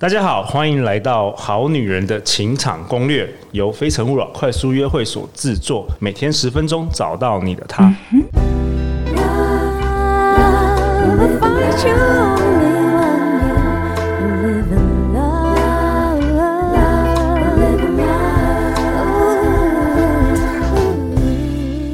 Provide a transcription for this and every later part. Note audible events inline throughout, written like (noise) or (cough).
大家好，欢迎来到《好女人的情场攻略》，由非诚勿扰快速约会所制作，每天十分钟，找到你的他。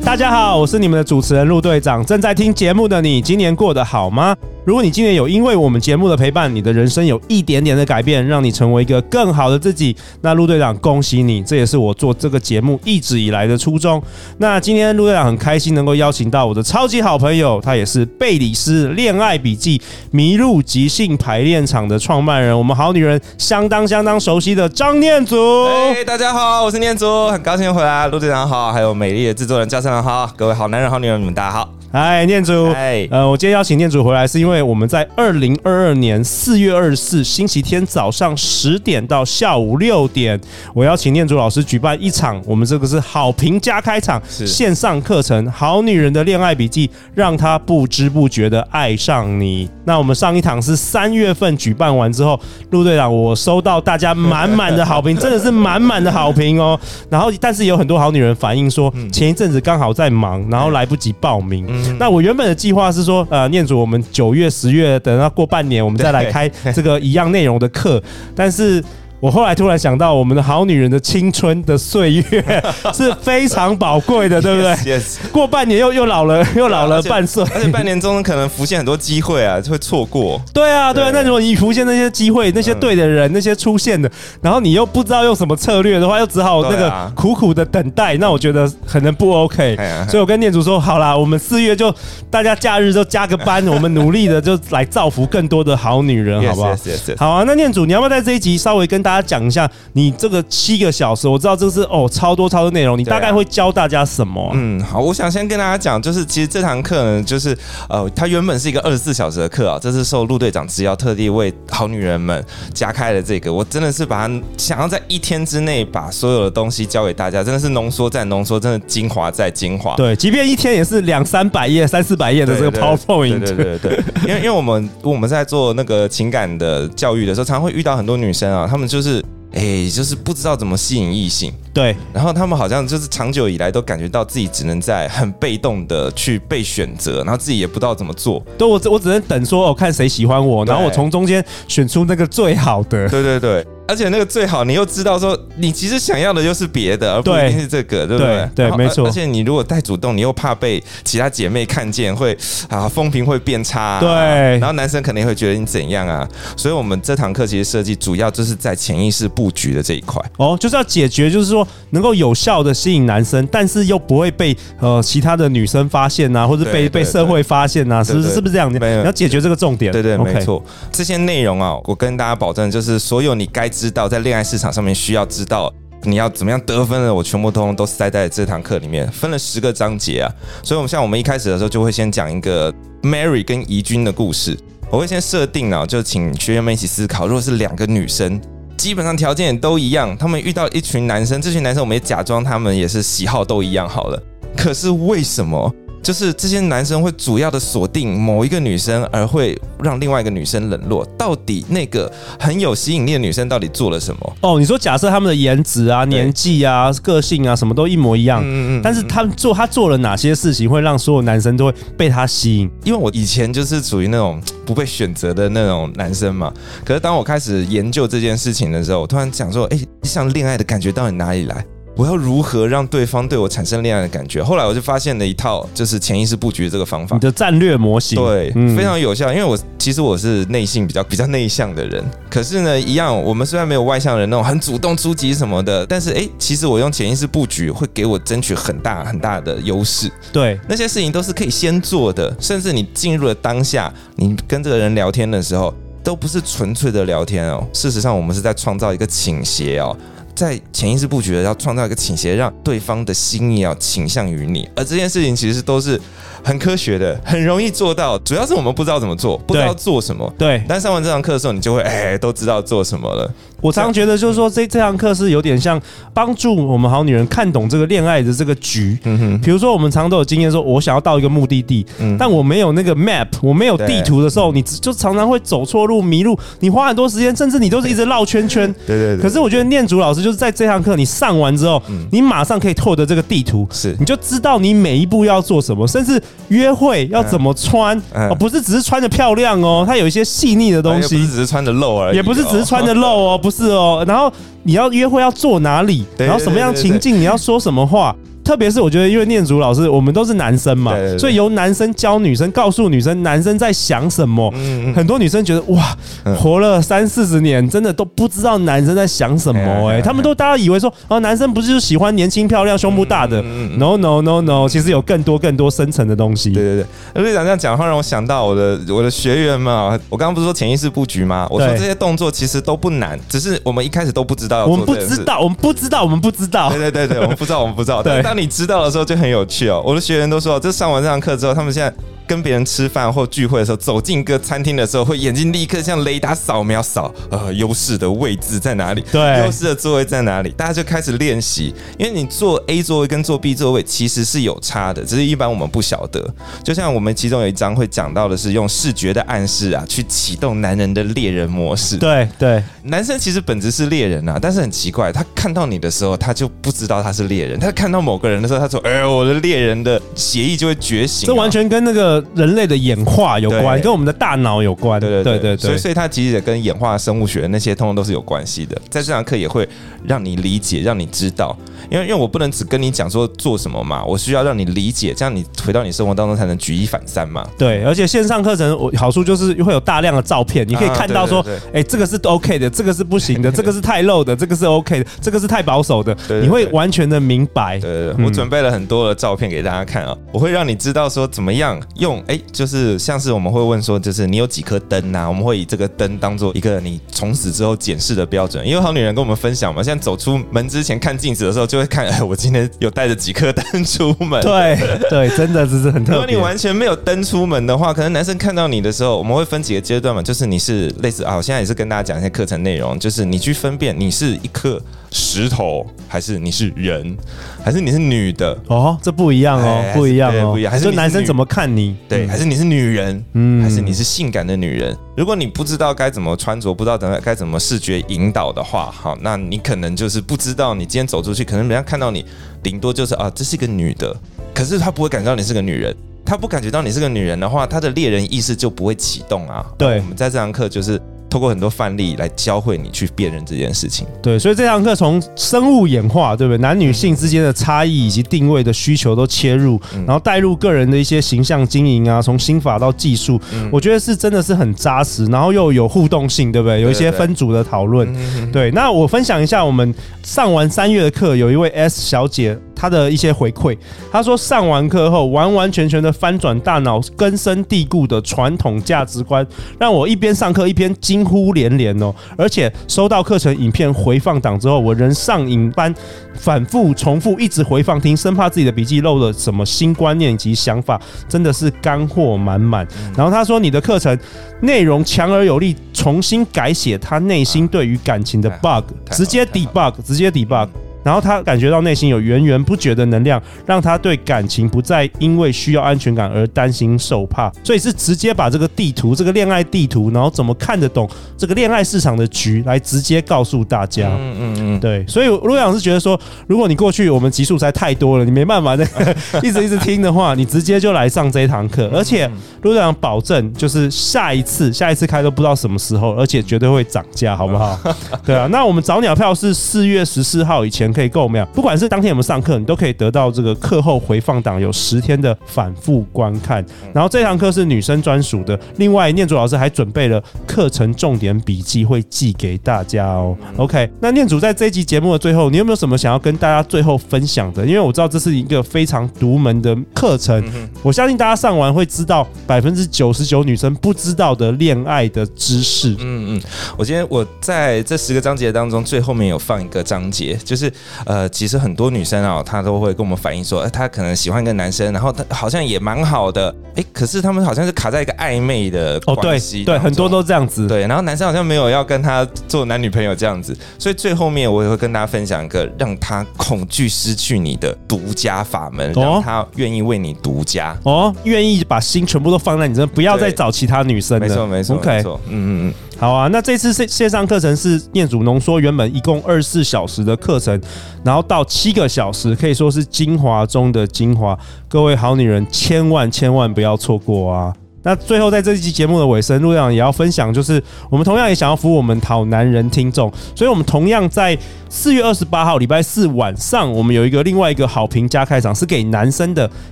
大家好，我是你们的主持人陆队长。正在听节目的你，今年过得好吗？如果你今年有因为我们节目的陪伴，你的人生有一点点的改变，让你成为一个更好的自己，那陆队长恭喜你，这也是我做这个节目一直以来的初衷。那今天陆队长很开心能够邀请到我的超级好朋友，他也是贝里斯恋爱笔记迷路即兴排练场的创办人，我们好女人相当相当熟悉的张念祖。哎，大家好，我是念祖，很高兴回来。陆队长好，还有美丽的制作人嘉诚好，各位好男人好女人，你们大家好。嗨，念祖。哎，呃，我今天邀请念祖回来，是因为我们在二零二二年四月二十四星期天早上十点到下午六点，我邀请念祖老师举办一场，我们这个是好评加开场线上课程《好女人的恋爱笔记》，让她不知不觉的爱上你。那我们上一堂是三月份举办完之后，陆队长，我收到大家满满的好评，真的是满满的好评哦。(laughs) 然后，但是有很多好女人反映说，前一阵子刚好在忙，然后来不及报名。那我原本的计划是说，呃，念祖，我们九月、十月等到过半年，我们再来开这个一样内容的课，但是。我后来突然想到，我们的好女人的青春的岁月 (laughs) 是非常宝贵的，对不对？Yes, yes. 过半年又又老了，又老了半岁，而且半年中可能浮现很多机会啊，就会错过。对啊，对啊。那如果你浮现那些机会，那些对的人，那些出现的，然后你又不知道用什么策略的话，又只好那个苦苦的等待，那我觉得可能不 OK。所以我跟念祖说，好啦，我们四月就大家假日就加个班，(laughs) 我们努力的就来造福更多的好女人，好不好？好啊。那念祖，你要不要在这一集稍微跟大家大家讲一下你这个七个小时，我知道这是哦超多超多内容，你大概会教大家什么啊？嗯，好，我想先跟大家讲，就是其实这堂课呢，就是呃，它原本是一个二十四小时的课啊，这是受陆队长之邀，特地为好女人们加开了这个。我真的是把它想要在一天之内把所有的东西教给大家，真的是浓缩再浓缩，真的精华再精华。对，即便一天也是两三百页、三四百页的这个 PowerPoint。对对对对，因为因为我们我们在做那个情感的教育的时候，常常会遇到很多女生啊，她们就是。哎、欸，就是不知道怎么吸引异性，对。然后他们好像就是长久以来都感觉到自己只能在很被动的去被选择，然后自己也不知道怎么做。对，我只我只能等说，我看谁喜欢我，然后我从中间选出那个最好的。对对对。而且那个最好，你又知道说，你其实想要的就是别的，而不一定是这个，对不对？对，没错。而且你如果太主动，你又怕被其他姐妹看见，会啊风评会变差啊。对。然后男生肯定会觉得你怎样啊？所以我们这堂课其实设计主要就是在潜意识布局的这一块。哦，就是要解决，就是说能够有效的吸引男生，但是又不会被呃其他的女生发现啊，或者被被社会发现啊，是不是？是不是这样？你要解决这个重点。对对，没错。这些内容啊，我跟大家保证，就是所有你该。知道在恋爱市场上面需要知道你要怎么样得分的，我全部通通都塞在这堂课里面，分了十个章节啊。所以，我们像我们一开始的时候就会先讲一个 Mary 跟怡君的故事。我会先设定啊，就请学员们一起思考，如果是两个女生，基本上条件也都一样，她们遇到一群男生，这群男生我们也假装他们也是喜好都一样好了。可是为什么？就是这些男生会主要的锁定某一个女生，而会让另外一个女生冷落。到底那个很有吸引力的女生到底做了什么？哦，你说假设他们的颜值啊、年纪啊、个性啊，什么都一模一样，嗯嗯，但是他做他做了哪些事情会让所有男生都会被他吸引？因为我以前就是属于那种不被选择的那种男生嘛。可是当我开始研究这件事情的时候，我突然想说，哎，像恋爱的感觉到底哪里来？我要如何让对方对我产生恋爱的感觉？后来我就发现了一套就是潜意识布局的这个方法，你的战略模型，对，非常有效。因为我其实我是内性比较比较内向的人，可是呢，一样，我们虽然没有外向人那种很主动出击什么的，但是哎，其实我用潜意识布局会给我争取很大很大的优势。对，那些事情都是可以先做的，甚至你进入了当下，你跟这个人聊天的时候，都不是纯粹的聊天哦。事实上，我们是在创造一个倾斜哦。在潜意识布局的要创造一个倾斜，让对方的心意要倾向于你，而这件事情其实都是很科学的，很容易做到。主要是我们不知道怎么做，不知道做什么。对，但上完这堂课的时候，你就会哎，都知道做什么了。我常常觉得，就是说这这堂课是有点像帮助我们好女人看懂这个恋爱的这个局。嗯哼，比如说我们常常都有经验，说我想要到一个目的地，嗯，但我没有那个 map，我没有地图的时候，你就常常会走错路、迷路，你花很多时间，甚至你都是一直绕圈圈。对对对。可是我觉得念祖老师就是在这堂课你上完之后，你马上可以获得这个地图，是，你就知道你每一步要做什么，甚至约会要怎么穿，哦，不是只是穿的漂亮哦，它有一些细腻的东西，不是只是穿着露而已，也不是只是穿着露哦，不是哦，然后。你要约会要坐哪里？然后什么样情境？你要说什么话？特别是我觉得，因为念祖老师，我们都是男生嘛，所以由男生教女生，告诉女生男生在想什么。很多女生觉得哇，活了三四十年，真的都不知道男生在想什么哎，他们都大家以为说啊，男生不是就喜欢年轻漂亮、胸部大的？No No No No，其实有更多更多深层的东西。对对对，队长这样讲的话，让我想到我的我的学员们啊，我刚刚不是说潜意识布局吗？我说这些动作其实都不难，只是我们一开始都不知道。我们不知道，我们不知道，我们不知道。对对对对，我们不知道，我们不知道。(laughs) 对，你知道的时候，就很有趣哦。我的学员都说，这上完这堂课之后，他们现在。跟别人吃饭或聚会的时候，走进一个餐厅的时候，会眼睛立刻像雷达扫描扫，呃，优势的位置在哪里？对，优势的座位在哪里？大家就开始练习，因为你坐 A 座位跟坐 B 座位其实是有差的，只是一般我们不晓得。就像我们其中有一章会讲到的是用视觉的暗示啊，去启动男人的猎人模式。对对，男生其实本质是猎人啊，但是很奇怪，他看到你的时候，他就不知道他是猎人；他看到某个人的时候，他说：“哎，我的猎人的协议就会觉醒。”这完全跟那个人类的。演化有关，跟我们的大脑有关。对对对对，所以所以它其实也跟演化、生物学那些通通都是有关系的。在这堂课也会让你理解，让你知道，因为因为我不能只跟你讲说做什么嘛，我需要让你理解，这样你回到你生活当中才能举一反三嘛。对，而且线上课程我好处就是会有大量的照片，你可以看到说，哎，这个是 OK 的，这个是不行的，(laughs) 这个是太露的，这个是 OK 的，这个是太保守的，你会完全的明白。对对对，我准备了很多的照片给大家看啊，我会让你知道说怎么样用，哎，就是。像是我们会问说，就是你有几颗灯呐？我们会以这个灯当做一个你从此之后检视的标准。因为好女人跟我们分享嘛，现在走出门之前看镜子的时候，就会看，(laughs) 哎，我今天有带着几颗灯出门。对对，真的这是很特别。如果你完全没有灯出门的话，可能男生看到你的时候，我们会分几个阶段嘛，就是你是类似啊，我现在也是跟大家讲一些课程内容，就是你去分辨你是一颗石头，还是你是人，还是你是女的？哦，这不一样哦，不一样哦，不一样。还是男生怎么看你？对，还是你是女人？嗯，还是你是性感的女人？如果你不知道该怎么穿着，不知道怎么该怎么视觉引导的话，好，那你可能就是不知道，你今天走出去，可能人家看到你，顶多就是啊，这是一个女的，可是他不会感觉到你是个女人，他不感觉到你是个女人的话，他的猎人意识就不会启动啊。对，我们在这堂课就是。透过很多范例来教会你去辨认这件事情。对，所以这堂课从生物演化，对不对？男女性之间的差异以及定位的需求都切入，然后带入个人的一些形象经营啊，从心法到技术，我觉得是真的是很扎实，然后又有互动性，对不对？有一些分组的讨论。对，那我分享一下，我们上完三月的课，有一位 S 小姐。他的一些回馈，他说上完课后，完完全全的翻转大脑根深蒂固的传统价值观，让我一边上课一边惊呼连连哦。而且收到课程影片回放档之后，我仍上瘾般反复重复，一直回放听，生怕自己的笔记漏了什么新观念及想法，真的是干货满满。然后他说，你的课程内容强而有力，重新改写他内心对于感情的 bug，直接 debug，直接 debug。然后他感觉到内心有源源不绝的能量，让他对感情不再因为需要安全感而担心受怕，所以是直接把这个地图，这个恋爱地图，然后怎么看得懂这个恋爱市场的局，来直接告诉大家。嗯嗯嗯，对。所以陆队长是觉得说，如果你过去我们集数才太多了，你没办法那个 (laughs) 一直一直听的话，你直接就来上这一堂课，而且陆队长保证就是下一次下一次开都不知道什么时候，而且绝对会涨价，好不好？(laughs) 对啊。那我们早鸟票是四月十四号以前。可以购买，不管是当天有没有上课，你都可以得到这个课后回放档，有十天的反复观看。然后这堂课是女生专属的，另外念祖老师还准备了课程重点笔记，会寄给大家哦。OK，那念祖在这一集节目的最后，你有没有什么想要跟大家最后分享的？因为我知道这是一个非常独门的课程，嗯、我相信大家上完会知道百分之九十九女生不知道的恋爱的知识。嗯嗯，我今天我在这十个章节当中最后面有放一个章节，就是呃，其实很多女生啊，她都会跟我们反映说，她可能喜欢一个男生，然后他好像也蛮好的，哎，可是他们好像是卡在一个暧昧的关系。哦，对对，很多都这样子。对，然后男生好像没有要跟她做男女朋友这样子，所以最后面我也会跟大家分享一个让他恐惧失去你的独家法门，让他愿意为你独家哦，愿意把心全部都放在你这，不要再找其他女生了。没错，没错，OK，嗯嗯嗯。好啊，那这次线线上课程是念祖浓缩原本一共二十四小时的课程，然后到七个小时，可以说是精华中的精华。各位好女人，千万千万不要错过啊！那最后，在这一期节目的尾声，陆队长也要分享，就是我们同样也想要服务我们讨男人听众，所以我们同样在四月二十八号礼拜四晚上，我们有一个另外一个好评加开场，是给男生的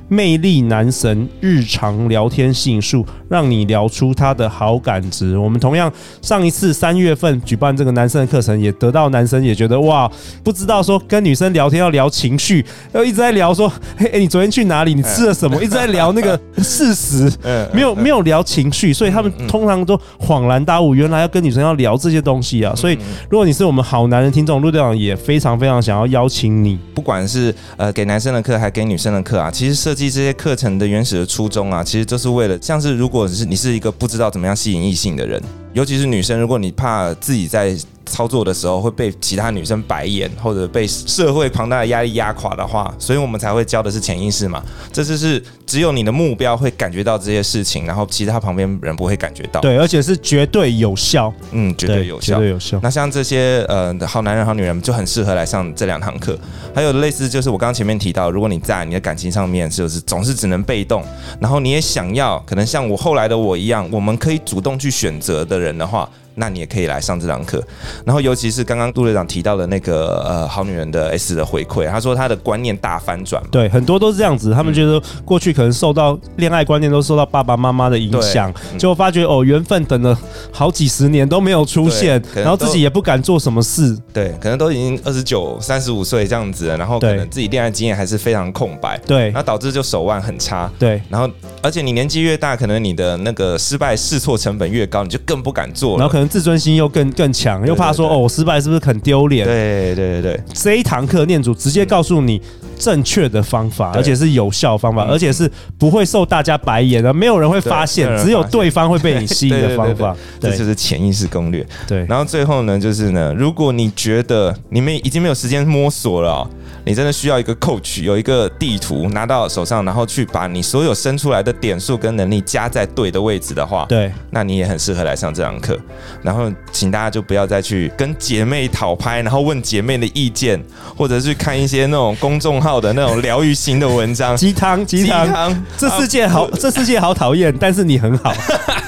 魅力男神日常聊天信术，让你聊出他的好感值。我们同样上一次三月份举办这个男生的课程，也得到男生也觉得哇，不知道说跟女生聊天要聊情绪，(laughs) 要一直在聊说，嘿，欸，你昨天去哪里？你吃了什么？一直在聊那个事实，没有。没有聊情绪，所以他们通常都恍然大悟，原来要跟女生要聊这些东西啊。所以，如果你是我们好男人听众，陆队长也非常非常想要邀请你，不管是呃给男生的课，还给女生的课啊，其实设计这些课程的原始的初衷啊，其实就是为了，像是如果是你是一个不知道怎么样吸引异性的人，尤其是女生，如果你怕自己在操作的时候会被其他女生白眼，或者被社会庞大的压力压垮的话，所以我们才会教的是潜意识嘛。这就是只有你的目标会感觉到这些事情，然后其他旁边人不会感觉到。对，而且是绝对有效。嗯，绝对有效，绝对有效。那像这些呃好男人好女人就很适合来上这两堂课。还有类似就是我刚刚前面提到，如果你在你的感情上面就是总是只能被动，然后你也想要可能像我后来的我一样，我们可以主动去选择的人的话。那你也可以来上这堂课，然后尤其是刚刚杜队长提到的那个呃好女人的 S 的回馈，他说他的观念大翻转，对，很多都是这样子，他们觉得过去可能受到恋爱观念都受到爸爸妈妈的影响，结果发觉哦缘分等了好几十年都没有出现，然后自己也不敢做什么事，对，可能都已经二十九、三十五岁这样子了，然后可能自己恋爱经验还是非常空白，对，那导致就手腕很差，对，然后而且你年纪越大，可能你的那个失败试错成本越高，你就更不敢做了，然后可能自尊心又更更强，又怕说哦，我失败是不是很丢脸？对对对。对，这一堂课念主直接告诉你正确的方法，而且是有效方法，而且是不会受大家白眼的，没有人会发现，只有对方会被你吸引的 (laughs) 方法。这就是潜意识攻略。对，然后最后呢，就是呢，如果你觉得你们已经没有时间摸索了，你真的需要一个 coach，有一个地图拿到手上，然后去把你所有生出来的点数跟能力加在对的位置的话，对，那你也很适合来上这堂课。然后请大家就不要再去跟姐妹讨拍，然后问姐妹的意见，或者是看一些那种公众号的那种疗愈型的文章，鸡汤鸡汤。这世界好，这世界好讨厌，但是你很好，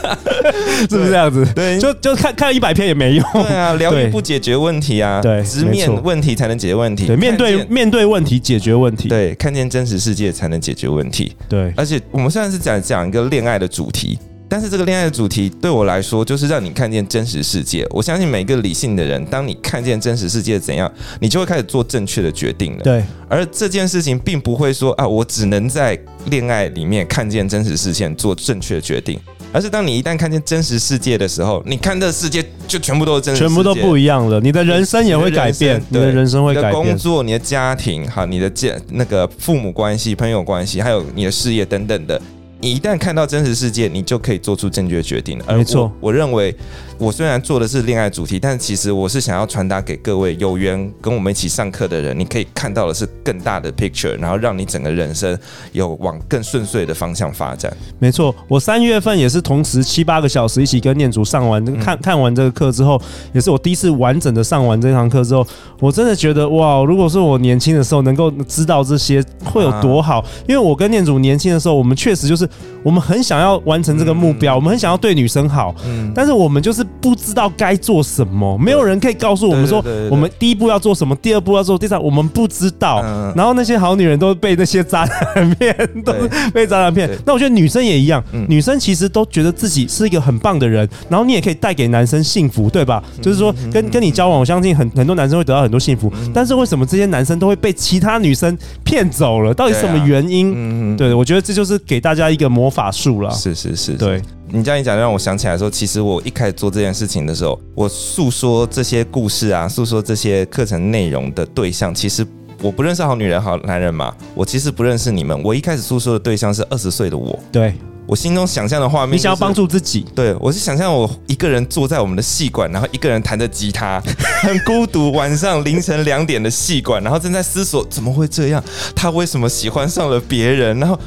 (laughs) 是不是这样子？对，就就看看一百篇也没用。对啊，疗愈不解决问题啊，对，直面问题才能解决问题。对，面对面对问题解决问题。对，看见真实世界才能解决问题。对，而且我们现在是讲讲一个恋爱的主题。但是这个恋爱的主题对我来说，就是让你看见真实世界。我相信每一个理性的人，当你看见真实世界怎样，你就会开始做正确的决定了。对。而这件事情并不会说啊，我只能在恋爱里面看见真实世界，做正确的决定。而是当你一旦看见真实世界的时候，你看这个世界就全部都是真实世界，全部都不一样了。你的人生也会改变，你的人生会改变。你的工作、你的家庭、哈，你的家那个父母关系、朋友关系，还有你的事业等等的。你一旦看到真实世界，你就可以做出正确决定了。没错，我认为。我虽然做的是恋爱主题，但其实我是想要传达给各位有缘跟我们一起上课的人，你可以看到的是更大的 picture，然后让你整个人生有往更顺遂的方向发展。没错，我三月份也是同时七八个小时一起跟念祖上完看看完这个课之后，也是我第一次完整的上完这堂课之后，我真的觉得哇，如果是我年轻的时候能够知道这些会有多好，因为我跟念祖年轻的时候，我们确实就是我们很想要完成这个目标，嗯、我们很想要对女生好，嗯，但是我们就是不知道该做什么，没有人可以告诉我们说，我们第一步要做什么，第二步要做，第三，我们不知道。嗯、然后那些好女人都被那些渣男骗，都是被渣男骗。那我觉得女生也一样，嗯、女生其实都觉得自己是一个很棒的人，然后你也可以带给男生幸福，对吧？嗯、就是说跟跟你交往，我相信很很多男生会得到很多幸福，嗯、但是为什么这些男生都会被其他女生骗走了？到底什么原因？对，我觉得这就是给大家一个魔法术了。是是是，对你这样一讲，让我想起来说，其实我一开始做这件事情的时候，我诉说这些故事啊，诉说这些课程内容的对象，其实我不认识好女人、好男人嘛，我其实不认识你们。我一开始诉说的对象是二十岁的我，对。我心中想象的画面，就是，你想要帮助自己？对，我是想象我一个人坐在我们的戏馆，然后一个人弹着吉他，很孤独。晚上凌晨两点的戏馆，然后正在思索怎么会这样？他为什么喜欢上了别人？然后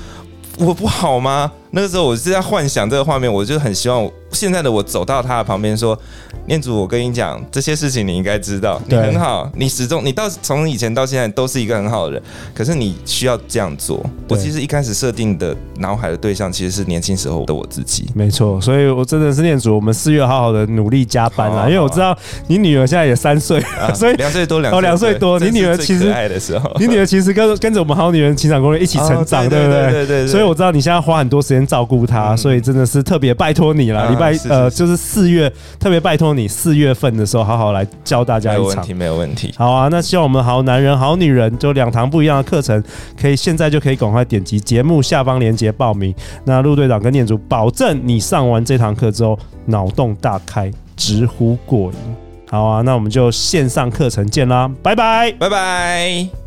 我不好吗？那个时候我是在幻想这个画面，我就很希望现在的我走到他的旁边说：“念祖，我跟你讲这些事情，你应该知道，你很好，你始终你到从以前到现在都是一个很好的人，可是你需要这样做。”我其实一开始设定的脑海的对象其实是年轻时候的我自己。没错，所以我真的是念祖，我们四月好好的努力加班啊，因为我知道你女儿现在也三岁，(laughs) 所以两岁多两哦两岁多，你女儿其实爱的时候，你女儿其实跟跟着我们好女人情场攻略一起成长，对不对？对对。所以我知道你现在花很多时间照顾他，所以真的是特别拜托你了。礼拜呃就是四月特别拜托你，四月份的时候好好来教大家一场。没有问题，没有问题。好啊，那希望我们好男人好女人就两堂不一样的课程，可以现在就可以赶快点击节目下方链接报名。那陆队长跟念祖保证，你上完这堂课之后，脑洞大开，直呼过瘾。好啊，那我们就线上课程见啦，拜拜，拜拜。